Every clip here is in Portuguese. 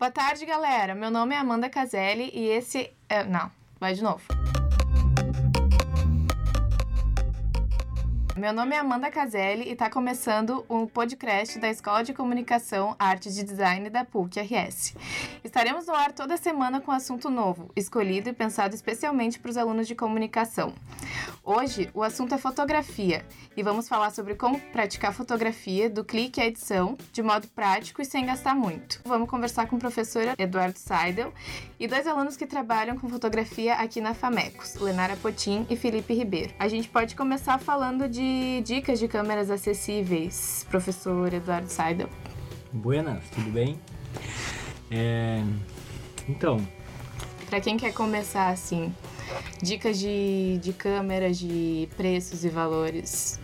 Boa tarde, galera. Meu nome é Amanda Caselli e esse. É... Não, vai de novo. Meu nome é Amanda Caselli e está começando um podcast da Escola de Comunicação, Arte de Design da PUC-RS. Estaremos no ar toda semana com assunto novo, escolhido e pensado especialmente para os alunos de comunicação. Hoje, o assunto é fotografia e vamos falar sobre como praticar fotografia do clique à edição de modo prático e sem gastar muito. Vamos conversar com o professor Eduardo Seidel e dois alunos que trabalham com fotografia aqui na FAMECOS, Lenara Potim e Felipe Ribeiro. A gente pode começar falando de dicas de câmeras acessíveis, professor Eduardo Seidel. Buenas, tudo bem? É... Então. Para quem quer começar assim, dicas de, de câmeras, de preços e valores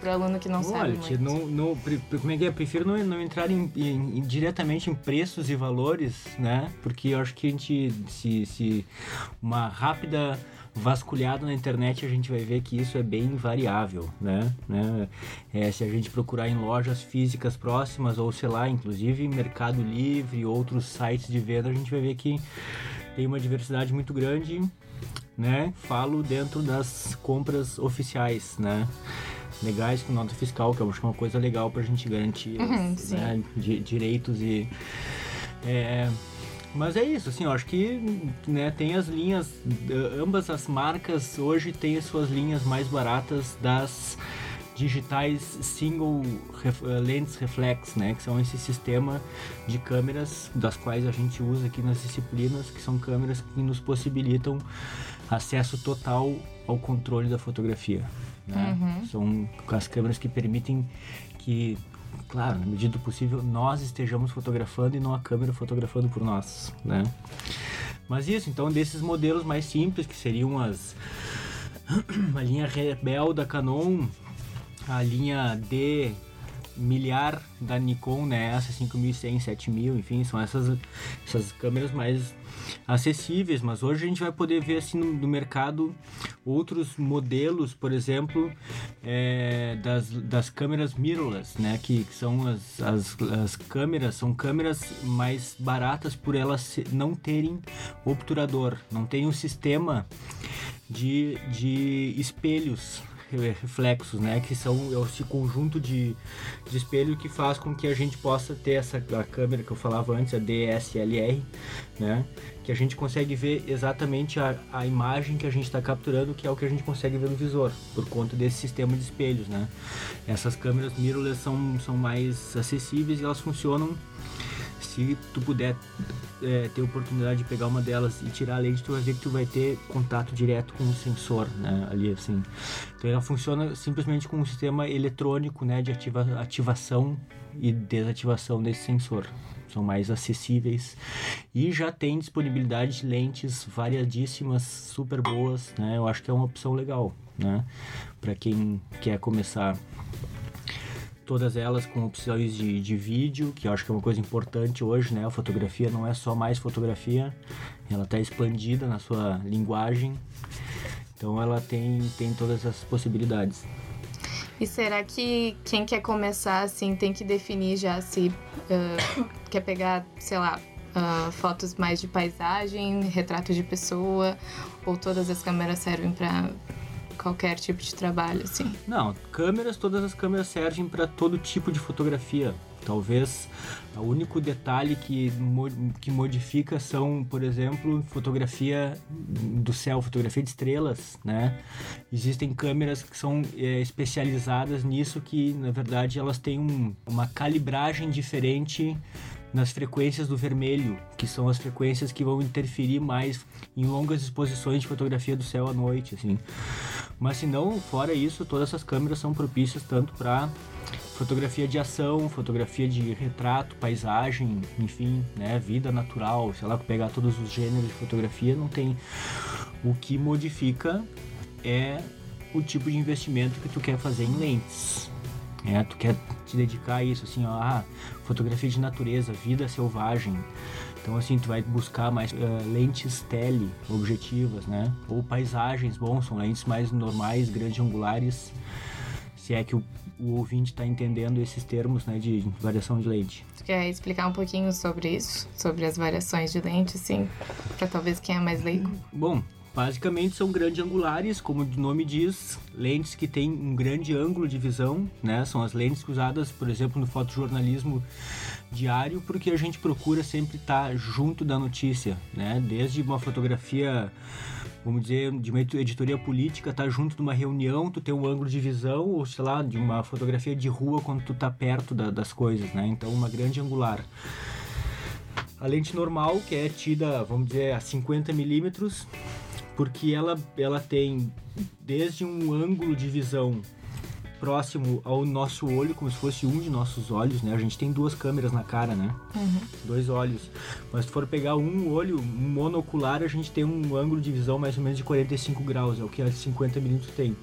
para o aluno que não Olha, sabe muito. Não, não, como é que é? Prefiro não, não entrar em, em, em, diretamente em preços e valores, né? Porque eu acho que a gente, se, se uma rápida vasculhada na internet, a gente vai ver que isso é bem variável, né? né? É, se a gente procurar em lojas físicas próximas ou, sei lá, inclusive Mercado Livre, outros sites de venda, a gente vai ver que tem uma diversidade muito grande, né? Falo dentro das compras oficiais, né? legais com nota fiscal, que eu acho que é uma coisa legal para a gente garantir uhum, né, direitos e é, mas é isso, assim, eu acho que né, tem as linhas, ambas as marcas hoje têm as suas linhas mais baratas das digitais single ref, eh, lens reflex, né, que são esse sistema de câmeras das quais a gente usa aqui nas disciplinas, que são câmeras que nos possibilitam acesso total ao controle da fotografia. Né? Uhum. São as câmeras que permitem que claro, na medida do possível, nós estejamos fotografando e não a câmera fotografando por nós, né? Mas isso, então, desses modelos mais simples, que seriam as... a linha Rebel da Canon, a linha D milhar da Nikon, né? Essa 5100, 7000, enfim, são essas, essas câmeras mais acessíveis, mas hoje a gente vai poder ver assim no, no mercado outros modelos, por exemplo, é, das, das câmeras mirrorless, né? Que, que são as, as, as, câmeras, são câmeras mais baratas por elas não terem obturador, não tem um sistema de, de espelhos reflexos, né? Que são esse conjunto de, de espelho que faz com que a gente possa ter essa a câmera que eu falava antes, a DSLR, né? Que a gente consegue ver exatamente a, a imagem que a gente está capturando, que é o que a gente consegue ver no visor, por conta desse sistema de espelhos, né? Essas câmeras mirrorless são, são mais acessíveis e elas funcionam se tu puder é, ter oportunidade de pegar uma delas e tirar a lente, tu vai ver que tu vai ter contato direto com o sensor, né, ali assim. Então ela funciona simplesmente com um sistema eletrônico, né, de ativa, ativação e desativação desse sensor. São mais acessíveis e já tem disponibilidade de lentes variadíssimas, super boas, né? Eu acho que é uma opção legal, né, para quem quer começar todas elas com opções de, de vídeo, que eu acho que é uma coisa importante hoje, né? A fotografia não é só mais fotografia, ela está expandida na sua linguagem, então ela tem, tem todas as possibilidades. E será que quem quer começar assim tem que definir já se uh, quer pegar, sei lá, uh, fotos mais de paisagem, retrato de pessoa, ou todas as câmeras servem para qualquer tipo de trabalho, assim. Não, câmeras, todas as câmeras servem para todo tipo de fotografia. Talvez o único detalhe que, que modifica são, por exemplo, fotografia do céu, fotografia de estrelas, né? Existem câmeras que são é, especializadas nisso que, na verdade, elas têm um, uma calibragem diferente nas frequências do vermelho, que são as frequências que vão interferir mais em longas exposições de fotografia do céu à noite, assim. Mas se não, fora isso, todas essas câmeras são propícias tanto para fotografia de ação, fotografia de retrato, paisagem, enfim, né, vida natural, sei lá, pegar todos os gêneros de fotografia, não tem o que modifica é o tipo de investimento que tu quer fazer em lentes. É, tu quer te dedicar a isso, assim, ó, ah, fotografia de natureza, vida selvagem. Então, assim, tu vai buscar mais uh, lentes tele, objetivas, né? Ou paisagens, bom, são lentes mais normais, grande angulares, se é que o, o ouvinte está entendendo esses termos né, de variação de lente. Tu quer explicar um pouquinho sobre isso? Sobre as variações de lente, sim? Para talvez quem é mais leigo? Bom, basicamente são grandes angulares, como o nome diz, lentes que têm um grande ângulo de visão, né? São as lentes usadas, por exemplo, no fotojornalismo diário, porque a gente procura sempre estar junto da notícia, né? Desde uma fotografia vamos dizer, de uma editoria política, tá junto de uma reunião, tu tem um ângulo de visão, ou sei lá, de uma fotografia de rua quando tu tá perto da, das coisas, né? Então, uma grande angular. A lente normal, que é tida, vamos dizer, a 50 milímetros, porque ela, ela tem desde um ângulo de visão próximo ao nosso olho, como se fosse um de nossos olhos, né? A gente tem duas câmeras na cara, né? Uhum. Dois olhos. Mas se for pegar um olho, monocular, a gente tem um ângulo de visão mais ou menos de 45 graus, é o que a 50 milímetros tem.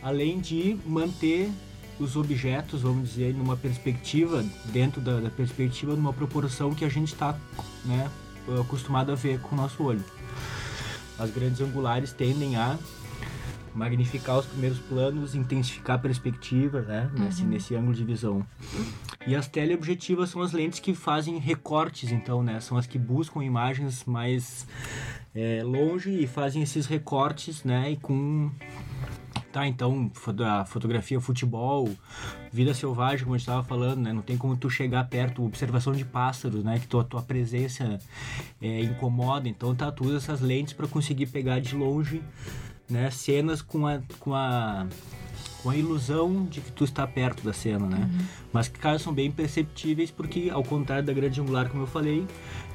Além de manter os objetos, vamos dizer, numa perspectiva, dentro da, da perspectiva, numa proporção que a gente está né, acostumado a ver com o nosso olho. As grandes angulares tendem a magnificar os primeiros planos, intensificar a perspectiva, né? Uhum. Nesse, nesse ângulo de visão. E as teleobjetivas são as lentes que fazem recortes, então, né? São as que buscam imagens mais é, longe e fazem esses recortes, né? E com tá, então, a fotografia, futebol, vida selvagem, como a gente estava falando, né? Não tem como tu chegar perto, observação de pássaros, né? Que tua, tua presença é, incomoda. Então, tá, tu usa essas lentes para conseguir pegar de longe né, cenas com a, com a com a ilusão de que tu está perto da cena, né? Uhum. Mas que caras são bem perceptíveis porque ao contrário da grande angular, como eu falei,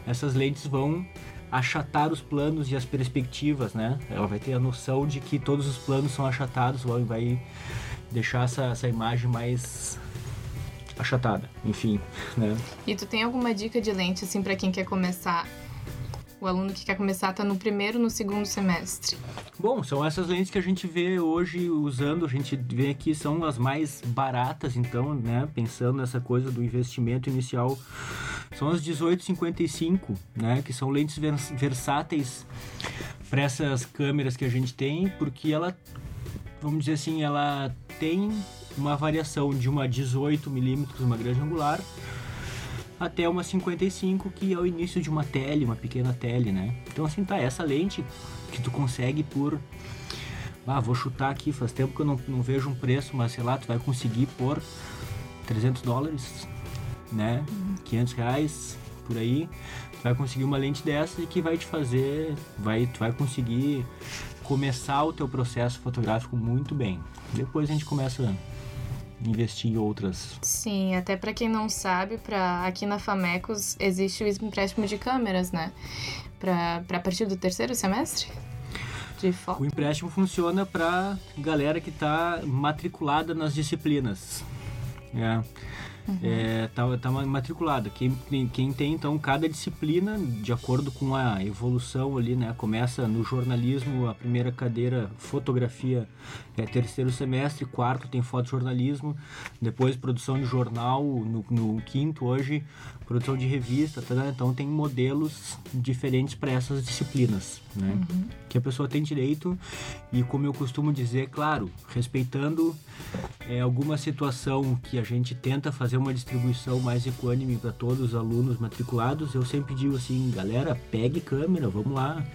essas lentes vão achatar os planos e as perspectivas, né? Ela vai ter a noção de que todos os planos são achatados, vai, vai deixar essa, essa imagem mais achatada, enfim, né? E tu tem alguma dica de lente assim para quem quer começar o aluno que quer começar está no primeiro no segundo semestre? Bom, são essas lentes que a gente vê hoje usando, a gente vê aqui são as mais baratas, então, né, pensando nessa coisa do investimento inicial, são as 1855, né, que são lentes versáteis para essas câmeras que a gente tem, porque ela, vamos dizer assim, ela tem uma variação de uma 18 milímetros, uma grande angular, até uma 55, que é o início de uma tele, uma pequena tele, né? Então assim, tá, essa lente que tu consegue por... Ah, vou chutar aqui, faz tempo que eu não, não vejo um preço, mas sei lá, tu vai conseguir por 300 dólares, né? Uhum. 500 reais, por aí. Vai conseguir uma lente dessa e que vai te fazer, vai, tu vai conseguir começar o teu processo fotográfico muito bem. Depois a gente começa investir em outras. Sim, até para quem não sabe, para aqui na Famecos existe o empréstimo de câmeras, né? Para a partir do terceiro semestre? De foto. O empréstimo funciona para galera que está matriculada nas disciplinas. É. Uhum. É, tá, tá matriculada. Quem, quem tem, então, cada disciplina, de acordo com a evolução ali, né? Começa no jornalismo, a primeira cadeira, fotografia, é terceiro semestre, quarto tem fotojornalismo, depois produção de jornal, no, no quinto hoje, produção de revista, tá, então tem modelos diferentes para essas disciplinas, né? Uhum. Que a pessoa tem direito e como eu costumo dizer, claro, respeitando é, alguma situação que a gente tenta fazer uma distribuição mais equânime para todos os alunos matriculados, eu sempre digo assim, galera, pegue câmera, vamos lá.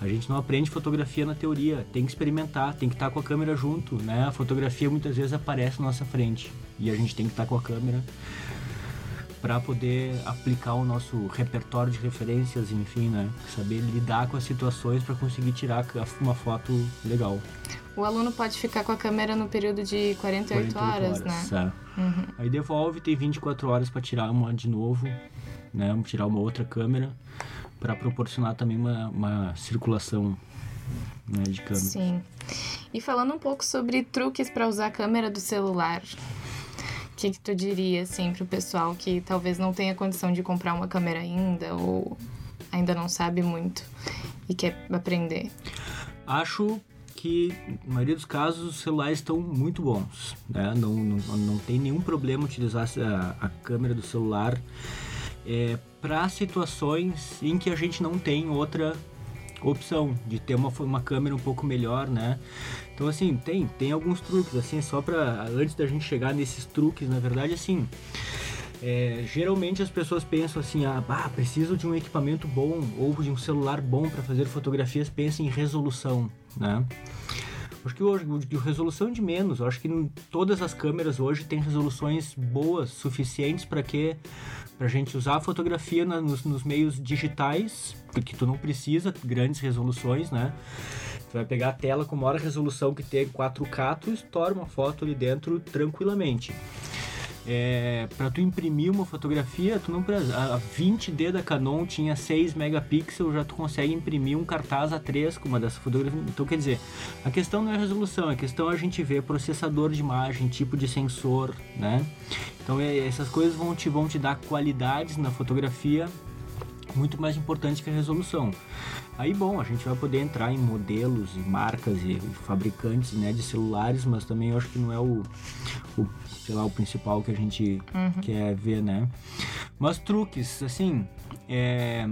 A gente não aprende fotografia na teoria, tem que experimentar, tem que estar tá com a câmera junto, né? A fotografia muitas vezes aparece na nossa frente e a gente tem que estar tá com a câmera para poder aplicar o nosso repertório de referências, enfim, né? Saber lidar com as situações para conseguir tirar uma foto legal. O aluno pode ficar com a câmera no período de 48, 48 horas, horas, né? É. Uhum. Aí devolve, tem 24 horas para tirar uma de novo, né? Tirar uma outra câmera para proporcionar também uma, uma circulação né, de câmera. Sim. E falando um pouco sobre truques para usar a câmera do celular, o que, que tu diria, assim, pro pessoal que talvez não tenha condição de comprar uma câmera ainda ou ainda não sabe muito e quer aprender? Acho que, na maioria dos casos, os celulares estão muito bons, né? Não, não, não tem nenhum problema utilizar a, a câmera do celular é, para situações em que a gente não tem outra opção de ter uma, uma câmera um pouco melhor, né? Então assim, tem, tem alguns truques, assim, só para antes da gente chegar nesses truques, na verdade, assim, é, geralmente as pessoas pensam assim, ah, bah, preciso de um equipamento bom ou de um celular bom para fazer fotografias, pensam em resolução, né? Acho que hoje, resolução de menos, acho que todas as câmeras hoje têm resoluções boas, suficientes para que para a gente usar a fotografia na, nos, nos, meios digitais, porque tu não precisa grandes resoluções, né? Tu vai pegar a tela com maior resolução que tem 4K, tu estoura uma foto ali dentro tranquilamente. É, para tu imprimir uma fotografia, tu não precisa. A 20D da Canon tinha 6 megapixels, já tu consegue imprimir um cartaz A3 com uma dessas fotografias. Então, quer dizer, a questão não é a resolução, a questão é a gente ver processador de imagem, tipo de sensor, né? Então, é, essas coisas vão te, vão te dar qualidades na fotografia muito mais importante que a resolução. Aí, bom, a gente vai poder entrar em modelos e marcas e fabricantes né, de celulares, mas também eu acho que não é o, o sei lá, o principal que a gente uhum. quer ver, né? Mas truques, assim, é,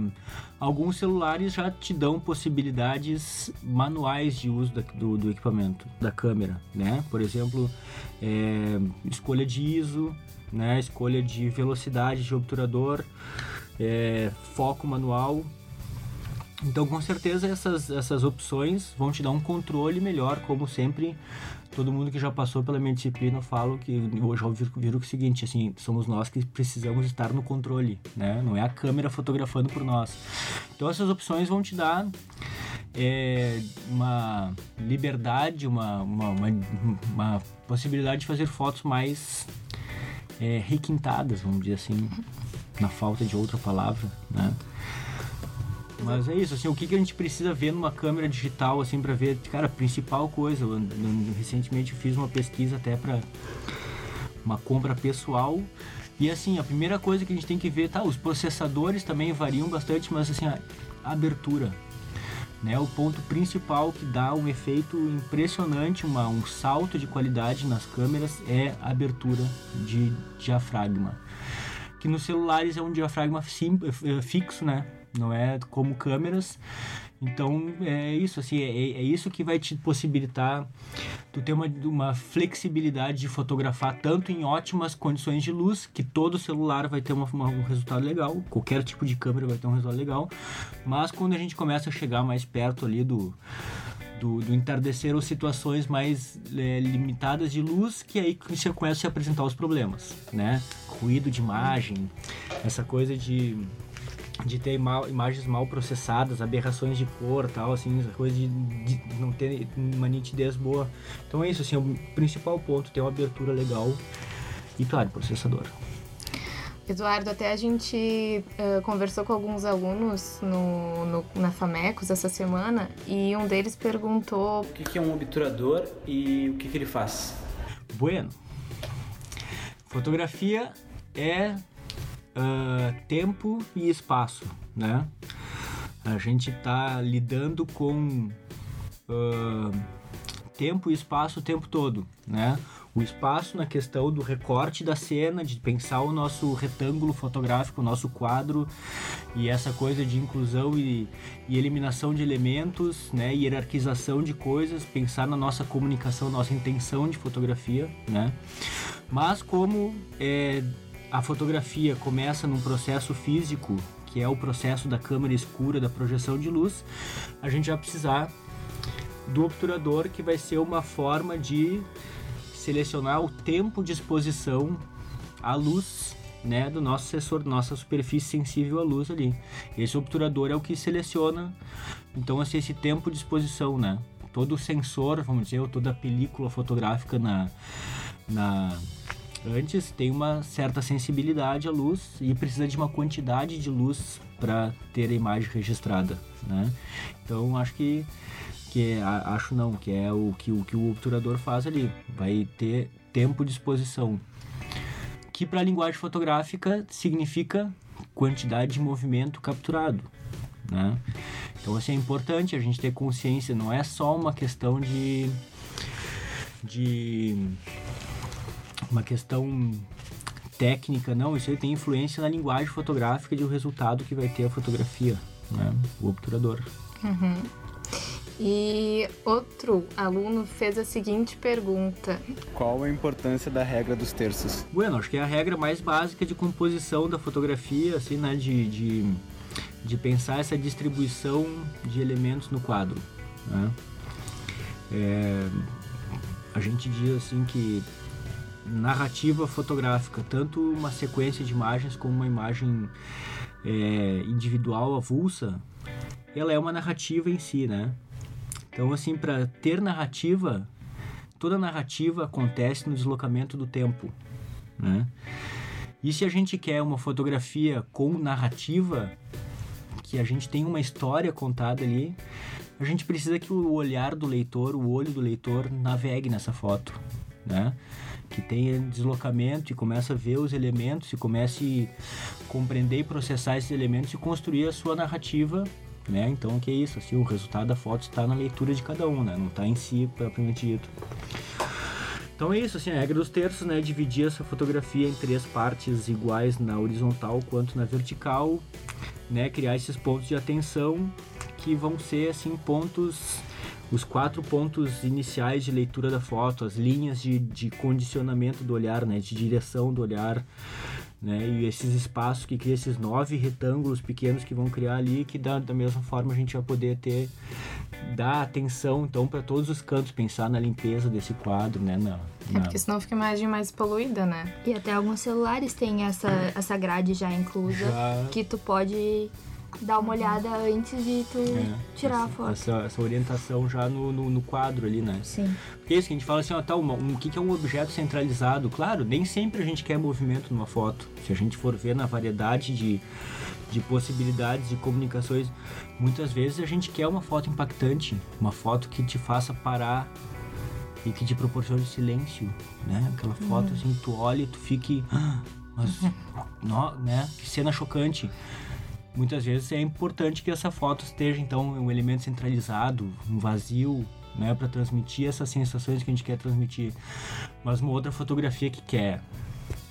alguns celulares já te dão possibilidades manuais de uso da, do, do, equipamento, da câmera, né? Por exemplo, é, escolha de ISO, né? Escolha de velocidade de obturador, é, foco manual, então, com certeza, essas, essas opções vão te dar um controle melhor, como sempre. Todo mundo que já passou pela minha disciplina fala que hoje eu viro, o seguinte, assim, somos nós que precisamos estar no controle, né? Não é a câmera fotografando por nós. Então, essas opções vão te dar é, uma liberdade, uma, uma, uma, uma, possibilidade de fazer fotos mais é, requintadas, vamos dizer assim, na falta de outra palavra, né? Mas é isso, assim, o que, que a gente precisa ver numa câmera digital, assim, para ver, cara, a principal coisa. Eu, eu, recentemente fiz uma pesquisa até para uma compra pessoal. E assim, a primeira coisa que a gente tem que ver, tá, os processadores também variam bastante, mas assim, a abertura. Né, o ponto principal que dá um efeito impressionante, uma, um salto de qualidade nas câmeras é a abertura de diafragma. Que nos celulares é um diafragma é, fixo, né? Não é como câmeras. Então é isso, assim, é, é isso que vai te possibilitar tu ter uma, uma flexibilidade de fotografar tanto em ótimas condições de luz, que todo celular vai ter uma, uma, um resultado legal, qualquer tipo de câmera vai ter um resultado legal, mas quando a gente começa a chegar mais perto ali do, do, do entardecer ou situações mais é, limitadas de luz, que aí você começa a se apresentar os problemas, né? Ruído de imagem, essa coisa de de ter mal, imagens mal processadas, aberrações de cor tal, assim, coisa de, de, não ter uma nitidez boa. Então é isso, assim, o principal ponto, ter uma abertura legal e, claro, processador. Eduardo, até a gente uh, conversou com alguns alunos no, no, na FAMECOS essa semana e um deles perguntou... O que, que é um obturador e o que, que ele faz? Bueno, fotografia é uh, tempo e espaço, né? A gente está lidando com uh, tempo e espaço o tempo todo, né? O espaço na questão do recorte da cena, de pensar o nosso retângulo fotográfico, o nosso quadro e essa coisa de inclusão e, e eliminação de elementos, né? Hierarquização de coisas, pensar na nossa comunicação, nossa intenção de fotografia, né? Mas como é, a fotografia começa num processo físico, que é o processo da câmera escura, da projeção de luz, a gente vai precisar do obturador, que vai ser uma forma de selecionar o tempo de exposição à luz né, do nosso sensor, nossa superfície sensível à luz ali. Esse obturador é o que seleciona, então, assim, esse tempo de exposição, né? Todo o sensor, vamos dizer, ou toda a película fotográfica na, na antes tem uma certa sensibilidade à luz e precisa de uma quantidade de luz para ter a imagem registrada, né? Então acho que que é, acho não, que é o que o que o obturador faz ali, vai ter tempo de exposição, que para a linguagem fotográfica significa quantidade de movimento capturado, né? Então assim é importante a gente ter consciência, não é só uma questão de de uma questão técnica, não, isso aí tem influência na linguagem fotográfica de o resultado que vai ter a fotografia, né? O obturador. Uhum. E outro aluno fez a seguinte pergunta: Qual a importância da regra dos terços? Bueno, acho que é a regra mais básica de composição da fotografia, assim, né? De, de, de pensar essa distribuição de elementos no quadro. Né? É, a gente diz assim que narrativa fotográfica, tanto uma sequência de imagens como uma imagem é, individual avulsa, ela é uma narrativa em si, né? Então, assim, para ter narrativa, toda narrativa acontece no deslocamento do tempo, né? E se a gente quer uma fotografia com narrativa, que a gente tem uma história contada ali, a gente precisa que o olhar do leitor, o olho do leitor navegue nessa foto, né? Que tenha deslocamento e comece a ver os elementos e comece a compreender e processar esses elementos e construir a sua narrativa né? Então, que é isso, assim, o resultado da foto está na leitura de cada um, né? Não está em si, propriamente dito. Então é isso, assim, a regra dos terços, né? Dividir essa fotografia em três partes iguais na horizontal quanto na vertical, né? Criar esses pontos de atenção que vão ser, assim, pontos... Os quatro pontos iniciais de leitura da foto, as linhas de, de condicionamento do olhar, né? De direção do olhar, né? E esses espaços que criam esses nove retângulos pequenos que vão criar ali, que da, da mesma forma a gente vai poder ter dar atenção então para todos os cantos, pensar na limpeza desse quadro, né? Na, na... É porque senão fica a imagem mais poluída, né? E até alguns celulares têm essa, essa grade já inclusa Já. que tu pode dar uma olhada antes de tu É, tirar essa, a foto. Essa, essa orientação já no, no, no quadro ali, né? Sim. Porque é isso que a gente fala assim, ó, tá, uma, um, o que, que é um objeto centralizado? Claro, nem sempre a gente quer movimento numa foto. Se a gente for ver na variedade de, de possibilidades de comunicações, muitas vezes a gente quer uma foto impactante, uma foto que te faça parar e que te proporcione silêncio, né? Aquela foto assim, tu olha e tu fique, "Ah, mas, nó, né? Que cena chocante. Muitas vezes é importante que essa foto esteja então um elemento centralizado, um vazio, né, para transmitir essas sensações que a gente quer transmitir. Mas uma outra fotografia que quer,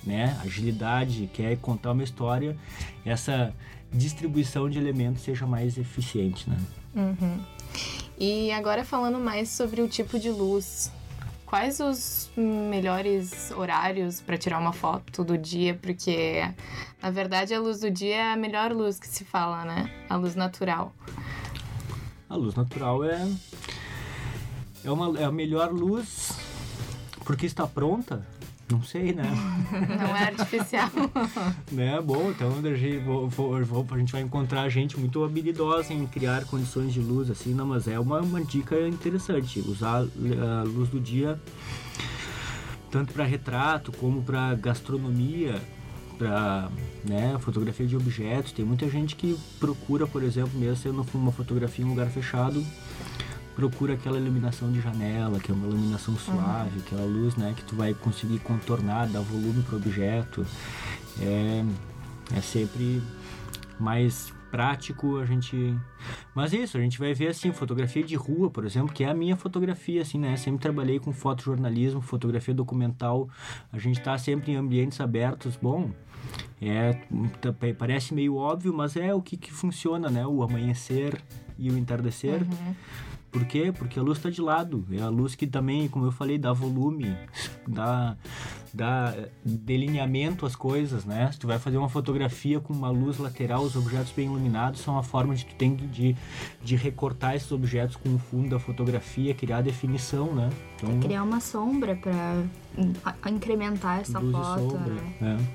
né, agilidade, quer contar uma história, essa distribuição de elementos seja mais eficiente, né? Uhum. E agora falando mais sobre o tipo de luz. Quais os melhores horários para tirar uma foto do dia? Porque, na verdade, a luz do dia é a melhor luz que se fala, né? A luz natural. A luz natural é é uma é a melhor luz porque está pronta. Não sei, né? Não é artificial. né? Bom, então a gente, vou, vou- vou- a gente vai encontrar gente muito habilidosa em criar condições de luz, assim, não, mas é uma, uma dica interessante. Usar a luz do dia tanto para retrato como para gastronomia, para né, fotografia de objetos. Tem muita gente que procura, por exemplo, mesmo sendo uma fotografia em um lugar fechado, procura aquela iluminação de janela, que é uma iluminação suave, aquela luz, né, que tu vai conseguir contornar, dar volume pro objeto. É, é sempre mais prático a gente mas é isso a gente vai ver assim fotografia de rua por exemplo que é a minha fotografia assim né sempre trabalhei com fotojornalismo fotografia documental a gente está sempre em ambientes abertos bom é tá- parece meio óbvio mas é o que, que funciona né o amanhecer e o entardecer por quê? Porque a luz está de lado. É a luz que também, como eu falei, dá volume, dá, dá eh, delineamento às coisas, né? Se tu vai fazer uma fotografia com uma luz lateral, os objetos bem iluminados são a forma de tu tem de, de recortar esses objetos com o fundo da fotografia, criar definição, né? Então, Criar uma sombra pra in- a- incrementar essa foto. sombra. né? né?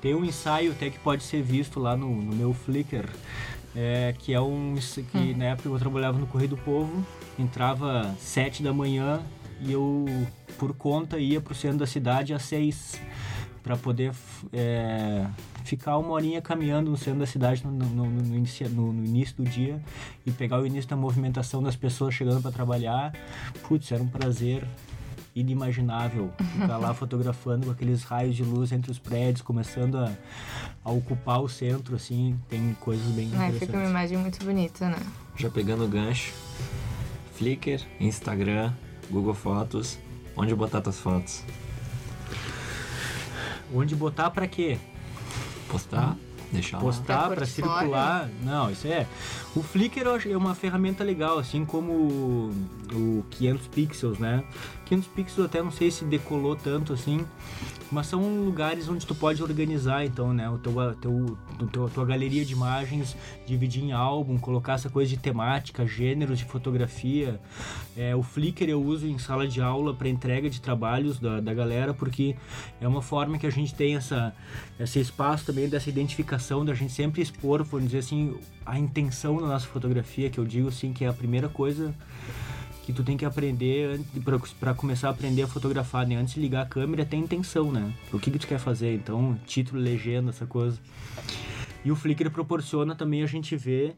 Tem um ensaio até que pode ser visto lá no, no meu Flickr, é, que é um que na época eu trabalhava no Correio do Povo, entrava sete da manhã e eu por conta ia pro centro da cidade às seis para poder é, ficar uma horinha caminhando no centro da cidade no, no, no, no- no início do dia e pegar o início da movimentação das pessoas chegando para trabalhar. Putz, era um prazer inimaginável ficar lá fotografando com aqueles raios de luz entre os prédios, começando a, a ocupar o centro, assim, tem coisas bem É, fica uma interessantes. imagem muito bonita, né? Já pegando o gancho, Flickr, Instagram, Google Fotos, onde botar tuas fotos? Onde botar para quê? Postar? Deixar lá. postar Pra para circular. Não, isso é. O Flickr eu acho- é uma ferramenta legal, assim como o, o 500 pixels, né? 500 pixels até não sei se decolou tanto assim, mas são lugares onde tu pode organizar, então, né? O teu, teu, teu, tua galeria de imagens, dividir em álbum, colocar essa coisa de temática, gêneros de fotografia. É, o Flickr eu uso em sala de aula para entrega de trabalhos da, da galera, porque é uma forma que a gente tem essa, esse espaço também dessa identificação, da gente sempre expor, vamos dizer assim, a intenção da nossa fotografia, que eu digo assim, que é a primeira coisa que tu tem que aprender para começar a aprender a fotografar, né? Antes de ligar a câmera, tem intenção, né? O que que tu quer fazer? Então, título, legenda, essa coisa. E o Flickr proporciona também a gente ver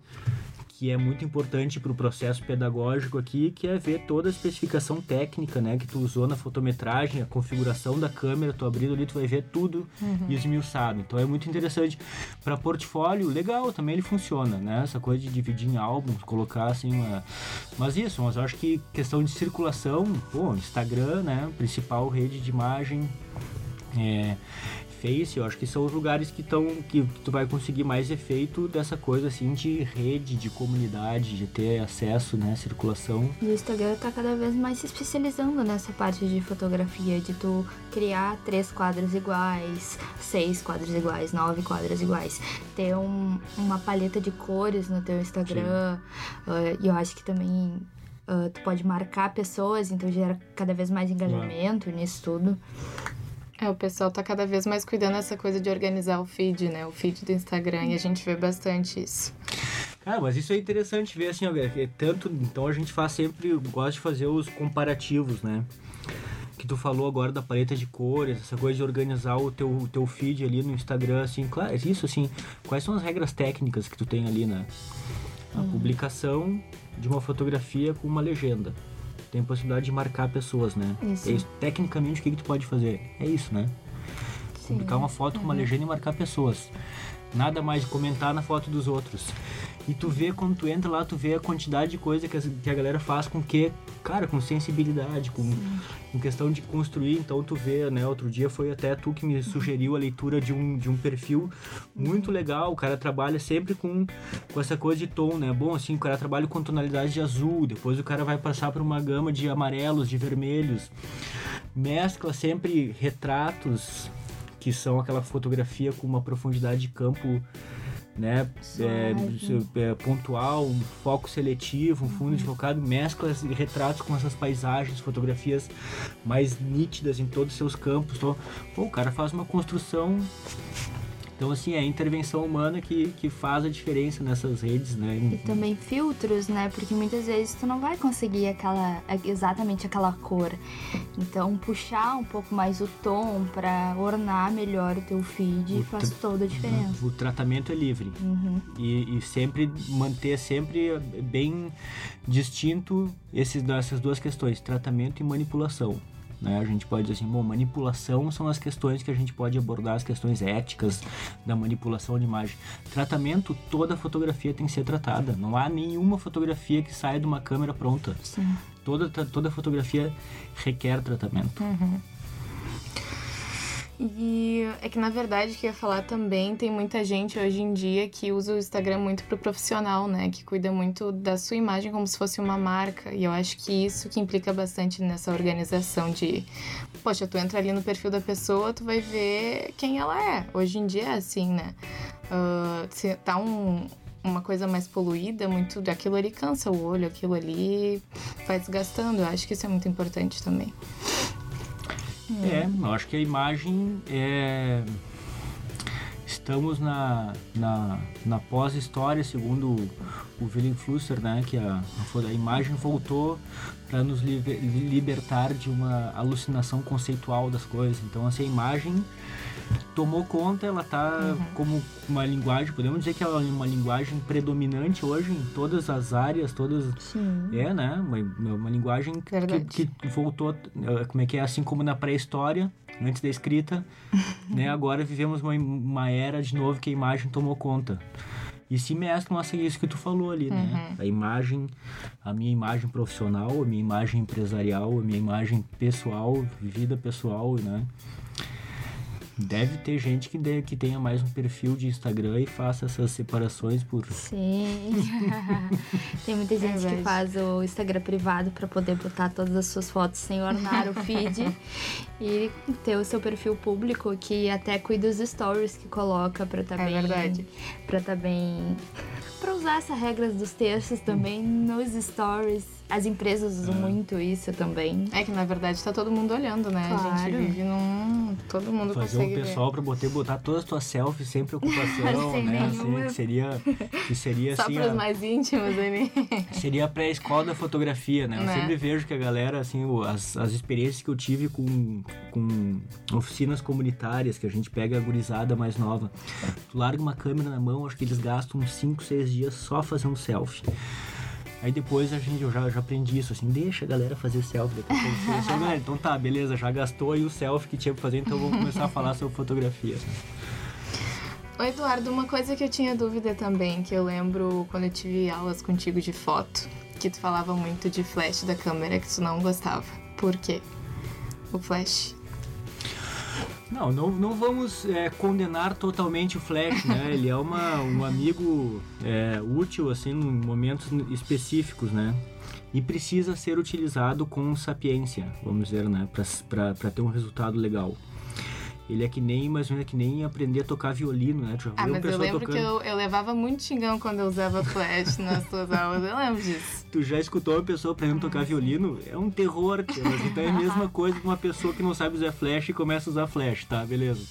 que é muito importante para o processo pedagógico aqui, que é ver toda a especificação técnica, né, que tu usou na fotometragem, a configuração da câmera, tu abrindo ali, tu vai ver tudo esmiuçado. Então é muito interessante para portfólio, legal, também ele funciona, né? Essa coisa de dividir em álbuns, colocar assim uma Mas isso, mas eu acho que questão de circulação, pô, Instagram, né, principal rede de imagem, é, Eu acho que são os lugares que estão que tu vai conseguir mais efeito dessa coisa assim de rede, de comunidade, de ter acesso, né, circulação. E o Instagram tá cada vez mais se especializando nessa parte de fotografia, de tu criar três quadros iguais, seis quadros iguais, nove quadros iguais. Ter um- uma paleta de cores no teu Instagram. ah, E eu acho que também ah, tu pode marcar pessoas, então gera cada vez mais engajamento nisso tudo. É, o pessoal tá cada vez mais cuidando dessa coisa de organizar o feed, né? O feed do Instagram, e a gente vê bastante isso. Cara, mas isso é interessante ver assim, ó, que é tanto, então a gente faz sempre, gosta de fazer os comparativos, né? Que tu falou agora da paleta de cores, essa coisa de organizar o teu, o teu feed ali no Instagram, assim, claro, isso assim, quais são as regras técnicas que tu tem ali, né? A publicação de uma fotografia com uma legenda. Tem a possibilidade de marcar pessoas, né? Isso. É isso. Tecnicamente, o que, que tu pode fazer? É isso, né? Sim. Publicar uma foto com uma legenda e marcar pessoas. Nada mais de comentar na foto dos outros. E tu vê, quando tu entra lá, tu vê a quantidade de coisa que, as- que a galera faz com que, cara, com sensibilidade, com, com questão de construir. Então tu vê, né, outro dia foi até tu que me sugeriu a leitura de um, de um perfil muito legal. O cara trabalha sempre com, com essa coisa de tom, né? Bom, assim, o cara trabalha com tonalidade de azul, depois o cara vai passar por uma gama de amarelos, de vermelhos. Mescla sempre retratos que são aquela fotografia com uma profundidade de campo né, é, é, pontual, um foco seletivo, um fundo de focado, mescla esses retratos com essas paisagens, fotografias mais nítidas em todos os seus campos. Então, pô, o cara faz uma construção. Então, assim, é a intervenção humana que, que faz a diferença nessas redes, né? E também filtros, né? Porque muitas vezes tu não vai conseguir aquela exatamente aquela cor. Então puxar um pouco mais o tom pra ornar melhor o teu feed O faz toda a diferença. O tratamento é livre. Uhum. e, e sempre manter sempre bem distinto esses, essas duas questões, tratamento e manipulação. Né? A gente pode dizer assim, bom, manipulação são as questões que a gente pode abordar, as questões éticas da manipulação de imagem. Tratamento, toda fotografia tem que ser tratada. Não há nenhuma fotografia que saia de uma câmera pronta. Sim. Toda, toda fotografia requer tratamento. E é que na verdade que eu ia falar também, tem muita gente hoje em dia que usa o Instagram muito pro profissional, né? Que cuida muito da sua imagem como se fosse uma marca. E eu acho que isso que implica bastante nessa organização de, poxa, tu entra ali no perfil da pessoa, tu vai ver quem ela é. Hoje em dia é assim, né? Ah, se tá um, uma coisa mais poluída, muito aquilo ali cansa o olho, aquilo ali vai desgastando. Eu acho que isso é muito importante também. É, eu acho que a imagem é. Estamos na, na, na pós-história, segundo o, Willem Flusser, né? Que a, a imagem voltou para nos liber- libertar de uma alucinação conceitual das coisas. Então, assim, a imagem tomou conta, ela tá como uma linguagem, podemos dizer que ela é uma linguagem predominante hoje em todas as áreas, todas Sim. é, né? Uma, uma linguagem que, que voltou, eh, como é que é, assim como na pré-história, antes da escrita, né? Agora vivemos uma, uma era de novo que a imagem tomou conta. E se mesclam a isso que tu falou ali, né? A imagem, a minha imagem profissional, a minha imagem empresarial, a minha imagem pessoal, vida pessoal, né? Deve ter gente que, de, que tenha mais um perfil de Instagram e faça essas separações por. Sim. Tem muita gente Verdade. que faz o Instagram privado pra poder botar todas as suas fotos sem ornar o feed e ter o seu perfil público que até cuida dos stories que coloca pra tá É bem verdade. para tá bem para usar essa regra dos terços também nos stories. As empresas usam muito isso também. É que na verdade tá todo mundo olhando, né? A Claro. gente vive num. Todo mundo Fazer consegue um ver. pessoal pra botar, botar todas as tuas selfies sem preocupação, Sem né? Assim, nenhuma. que seria, que seria Só assim, pros a- mais íntimos ali. seria a pré-escola da fotografia, né? Eu Né? sempre vejo que a galera, assim, as, as experiências que eu tive com, com oficinas comunitárias, que a gente pega a gurizada mais nova. Tu larga uma câmera na mão, acho que eles gastam uns 5, 6 dias só fazendo selfie. Aí depois a gente, eu já, já aprendi isso, assim, deixa a galera fazer selfie. Daqui a pouco você- você- "Ah, então tá, beleza, já gastou aí o selfie que tinha pra fazer, então vamos começar a falar sobre fotografia. Ô, Eduardo, uma coisa que eu tinha dúvida também, que eu lembro quando eu tive aulas contigo de foto, que tu falava muito de flash da câmera que tu não gostava. Por quê? O flash. Não, não, não vamos é, condenar totalmente o Flash, né? Ele é uma, um amigo é, útil, assim, em momentos específicos, né? E precisa ser utilizado com sapiência, vamos dizer, né? Para ter um resultado legal. Ele é que nem, mas é que nem aprender a tocar violino, né? Tu já Ah, viu mas eu lembro tocando... que eu, eu levava muito xingão quando eu usava flash nas tuas aulas. Eu lembro disso. Tu já escutou uma pessoa aprendendo a tocar violino? É um terror, tia, mas então é a mesma coisa que uma pessoa que não sabe usar flash e começa a usar flash, tá? Beleza.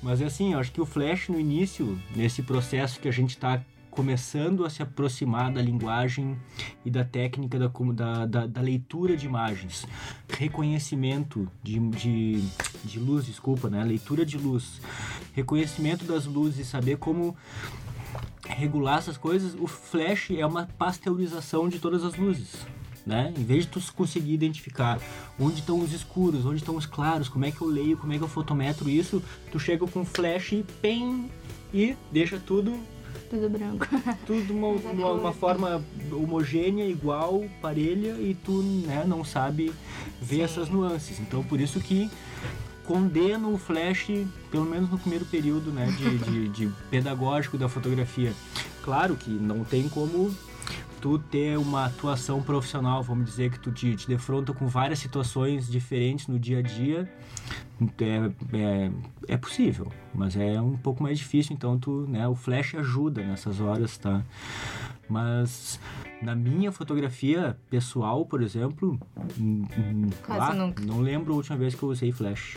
Mas é assim, eu acho que o flash no início, nesse processo que a gente tá começando a se aproximar da linguagem e da técnica da, da, da, da leitura de imagens, reconhecimento de, de, de luz, desculpa, né? Leitura de luz, reconhecimento das luzes, saber como regular essas coisas, o flash é uma pasteurização de todas as luzes. Né? Em vez de tu conseguir identificar onde estão os escuros, onde estão os claros, como é que eu leio, como é que eu fotometro isso, tu chega com flash, pen e deixa tudo Tudo branco. tudo de uma, uma, uma forma homogênea, igual, parelha e tu né, não sabe ver essas nuances. Então por isso que condeno o flash, pelo menos no primeiro período né, de, de, de pedagógico da fotografia. Claro que não tem como tu ter uma atuação profissional, vamos dizer que tu te, te defronta com várias situações diferentes no dia a dia, é, é, é possível, mas é um pouco mais difícil, então tu, né, o flash ajuda nessas horas, tá? Mas na minha fotografia pessoal, por exemplo, hum, hum, Quase lá, nunca. não lembro a última vez que eu usei flash.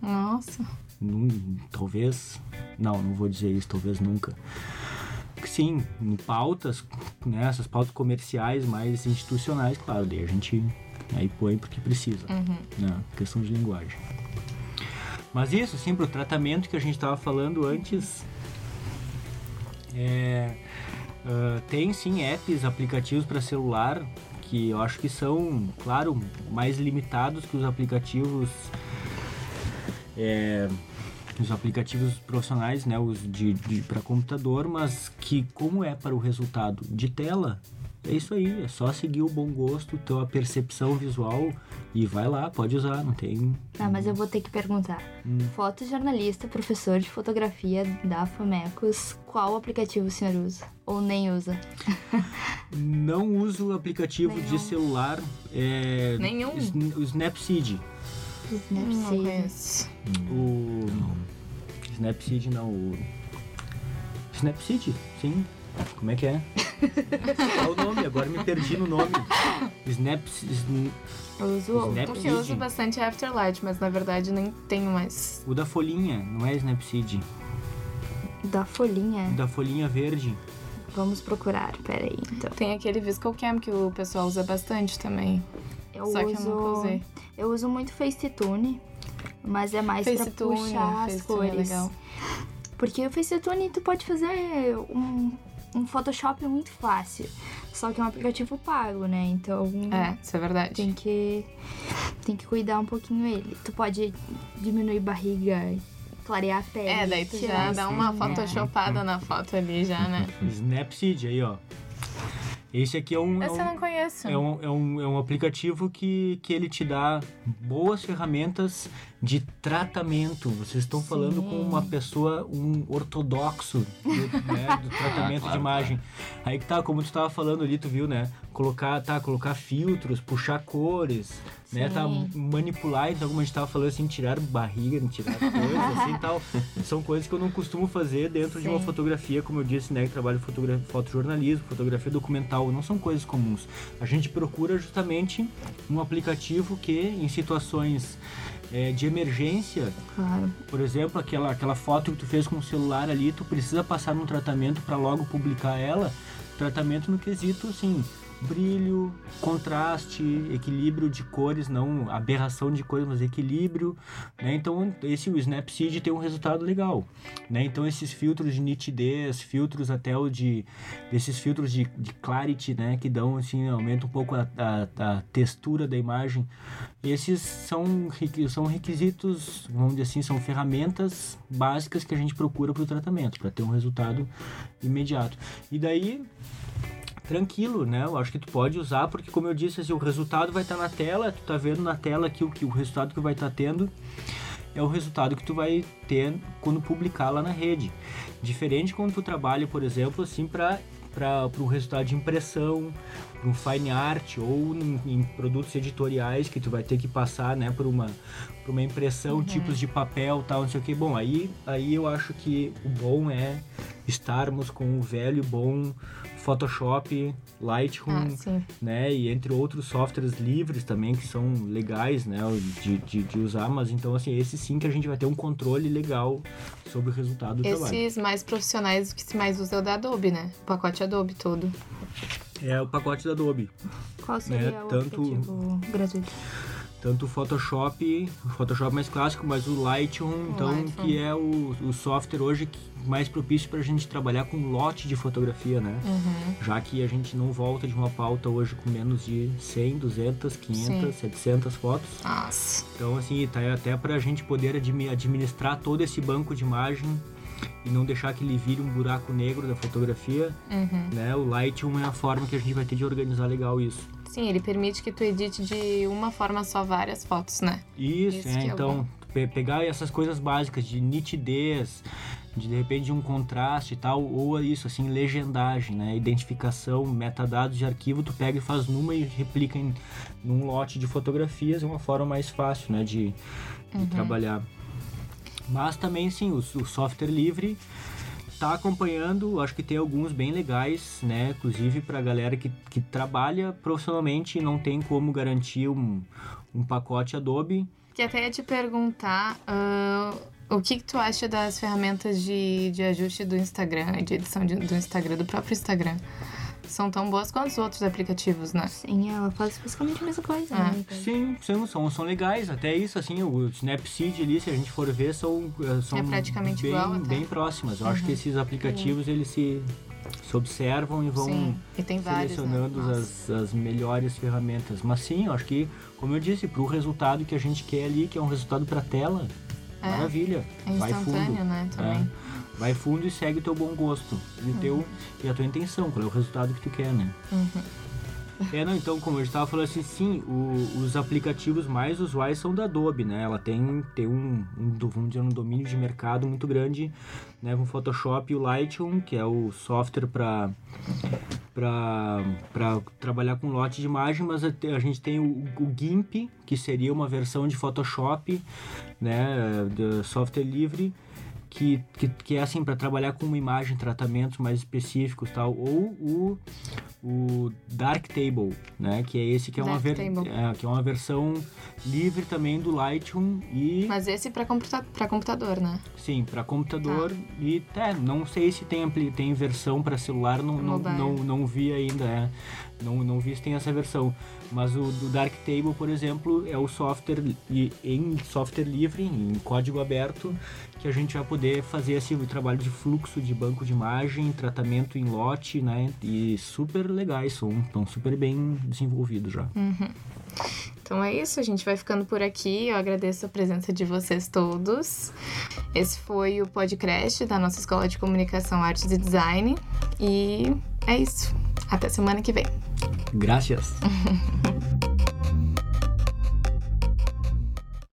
Nossa. Num- talvez, não, não vou dizer isso, talvez nunca. Sim, em pautas, né, essas pautas comerciais mais institucionais, claro, daí a gente aí põe porque precisa, né, questão de linguagem. Mas isso, sim, pro tratamento que a gente estava falando antes, é, ah, tem sim apps, aplicativos para celular que eu acho que são, claro, mais limitados que os aplicativos é, os aplicativos profissionais, né, os de, para computador, mas que como é para o resultado de tela, é isso aí, é só seguir o bom gosto, tua percepção visual e vai lá, pode usar, não tem. Tá, mas eu vou ter que perguntar. Fotojornalista, professor de fotografia da Famecos, qual aplicativo o senhor usa? Ou nem usa? Não uso o aplicativo Nenhum. de celular, é, Nenhum? O Snapseed. Não Snapseed. conheço. O Snapseed não, o Snapseed, sim. Como é que é? Qual o nome? Agora me perdi no nome. Snapseed. Eu uso outro. Snap- O que eu uso bastante é Afterlight, mas na verdade nem tenho mais. O da folhinha, não é Snapseed. Da folhinha. O da folhinha verde. Vamos procurar, peraí, então. Tem aquele ViscoCam que o pessoal usa bastante também. Eu Só que eu uso. nunca usei. Eu uso muito Facetune, mas é mais pra Facetune, puxar as é cores. legal. Porque o Facetune tu pode fazer um, um Photoshop muito fácil. Só que é um aplicativo pago, né? Então É, isso é verdade. tem que tem que cuidar um pouquinho ele. Tu pode diminuir barriga, clarear a pele. É, daí tu tirar já dá uma espinha. photoshopada na foto ali já, né? Snapseed aí, ó. Esse aqui é um, é Esse eu um, não conheço. é um, é um, é um aplicativo que, que ele te dá boas ferramentas de tratamento. Vocês estão falando com uma pessoa, um ortodoxo do, né, do tratamento de imagem. Aí que tá, como tu estava falando ali, tu viu, né? Colocar, tá, colocar filtros, puxar cores, né? Tá, Sim. manipular, então como a gente tava falando assim, tirar barriga, tirar coisas assim e tal. São coisas que eu não costumo fazer dentro de uma Sim. fotografia, como eu disse, né? Que trabalho fotogra fotojornalismo, fotografia documental, não são coisas comuns. A gente procura justamente um aplicativo que, em situações eh, de emergência, Claro. por exemplo, aquela, aquela foto que tu fez com o celular ali, tu precisa passar num tratamento para logo publicar ela. Tratamento no quesito, assim, brilho, contraste, equilíbrio de cores, não aberração de cores, mas equilíbrio, né? Então, esse o Snapseed tem um resultado legal, né? Então, esses filtros de nitidez, filtros até o de desses filtros de, de clarity, né, que dão assim, aumenta um pouco a, a, a textura da imagem. Esses são são requisitos, vamos dizer assim, são ferramentas básicas que a gente procura para o tratamento, para ter um resultado imediato. E daí tranquilo, né? Eu acho que tu pode usar, porque como eu disse, assim, o resultado vai estar na tela, tu tá vendo na tela aqui o que o resultado que vai estar tendo é o resultado que tu vai ter quando publicar lá na rede. Diferente quando tu trabalha, por exemplo, assim, para para um resultado de impressão, para um fine art ou em, em produtos editoriais que tu vai ter que passar, né, por uma por uma impressão, tipos de papel, tal, não sei o que. Bom, aí aí eu acho que o bom é estarmos com o velho bom Photoshop, Lightroom, Ah, né? E entre outros softwares livres também que são legais, né? De, de, de usar, mas então assim, esse sim que a gente vai ter um controle legal sobre o resultado do trabalho. Esses mais profissionais, o que se mais usa é o da Adobe, né? O pacote Adobe todo. É o pacote da Adobe. Qual seria É, o tanto- gratuito? Tanto o Photoshop, o Photoshop mais clássico, mas o Lightroom, então, Lightroom. que é o, o software hoje que- mais propício para a gente trabalhar com lote de fotografia, né? Uhum. Já que a gente não volta de uma pauta hoje com menos de 100, 200, 500, 700 fotos. Nossa. Então, assim, tá até pra gente poder admi- administrar todo esse banco de imagem e não deixar que ele vire um buraco negro da fotografia, Uhum. né? O Lightroom é a forma que a gente vai ter de organizar legal isso. Sim, ele permite que tu edite de uma forma só várias fotos, né? Isso, Isso é, é então, pe- pegar essas coisas básicas de nitidez, de de repente um contraste e tal, ou isso, assim, legendagem, né? Identificação, metadados de arquivo, tu pega e faz numa e replica em num lote de fotografias, é uma forma mais fácil, né, de, de trabalhar. Mas também, sim, o, o software livre tá acompanhando, acho que tem alguns bem legais, né? Inclusive para galera que, que trabalha profissionalmente e não tem como garantir um, um pacote Adobe. Que até ia te perguntar ah, o que, que tu acha das ferramentas de, de ajuste do Instagram, de edição de- do Instagram, do próprio Instagram. São tão boas quanto os outros aplicativos, né? Sim, ela faz basicamente a mesma coisa, Ah, né? Sim, são, são, são legais, até isso, assim, o Snapseed ali, se a gente for ver, são, eh, são É praticamente bem, igual até. bem próximas. Eu acho que esses aplicativos, eles se, se observam e vão Sim. E tem vários, né? selecionando as, as melhores ferramentas. Mas sim, eu acho que, como eu disse, para o resultado que a gente quer ali, que é um resultado para tela, É. maravilha. É vai instantâneo, fundo. né? Também. É. Vai fundo e segue o teu bom gosto. E, o teu, e a tua intenção, qual é o resultado que tu quer, né? É, não, então, como eu estava falando assim, sim, o- os aplicativos mais usuais são da Adobe, né? Ela tem, tem um, um, vamos dizer, um domínio de mercado muito grande, né? Com o Photoshop e o Lightroom, que é o software para para trabalhar com lote de imagem, mas a, a gente tem o, o GIMP, que seria uma versão de Photoshop, né? De software livre, que, que, que é assim para trabalhar com uma imagem, tratamentos mais específicos tal, ou o, o Darktable, né, que é esse que é uma ver, é, que é uma versão livre também do Lightroom e Mas esse pra, computa computador, né? sim para computador Tá. e é, não sei se tem tem versão para celular, não não, não não vi ainda, é. Não, não vi se tem essa versão. Mas o do Darktable, por exemplo, é o software li- em software livre, em código aberto, que a gente vai poder fazer esse trabalho de fluxo de banco de imagem, tratamento em lote, né? E super legais, são, estão super bem desenvolvidos já. Então é isso, a gente vai ficando por aqui. Eu agradeço a presença de vocês todos. Esse foi o podcast da nossa Escola de Comunicação, Artes e Design. E é isso. Até semana que vem. Gracias.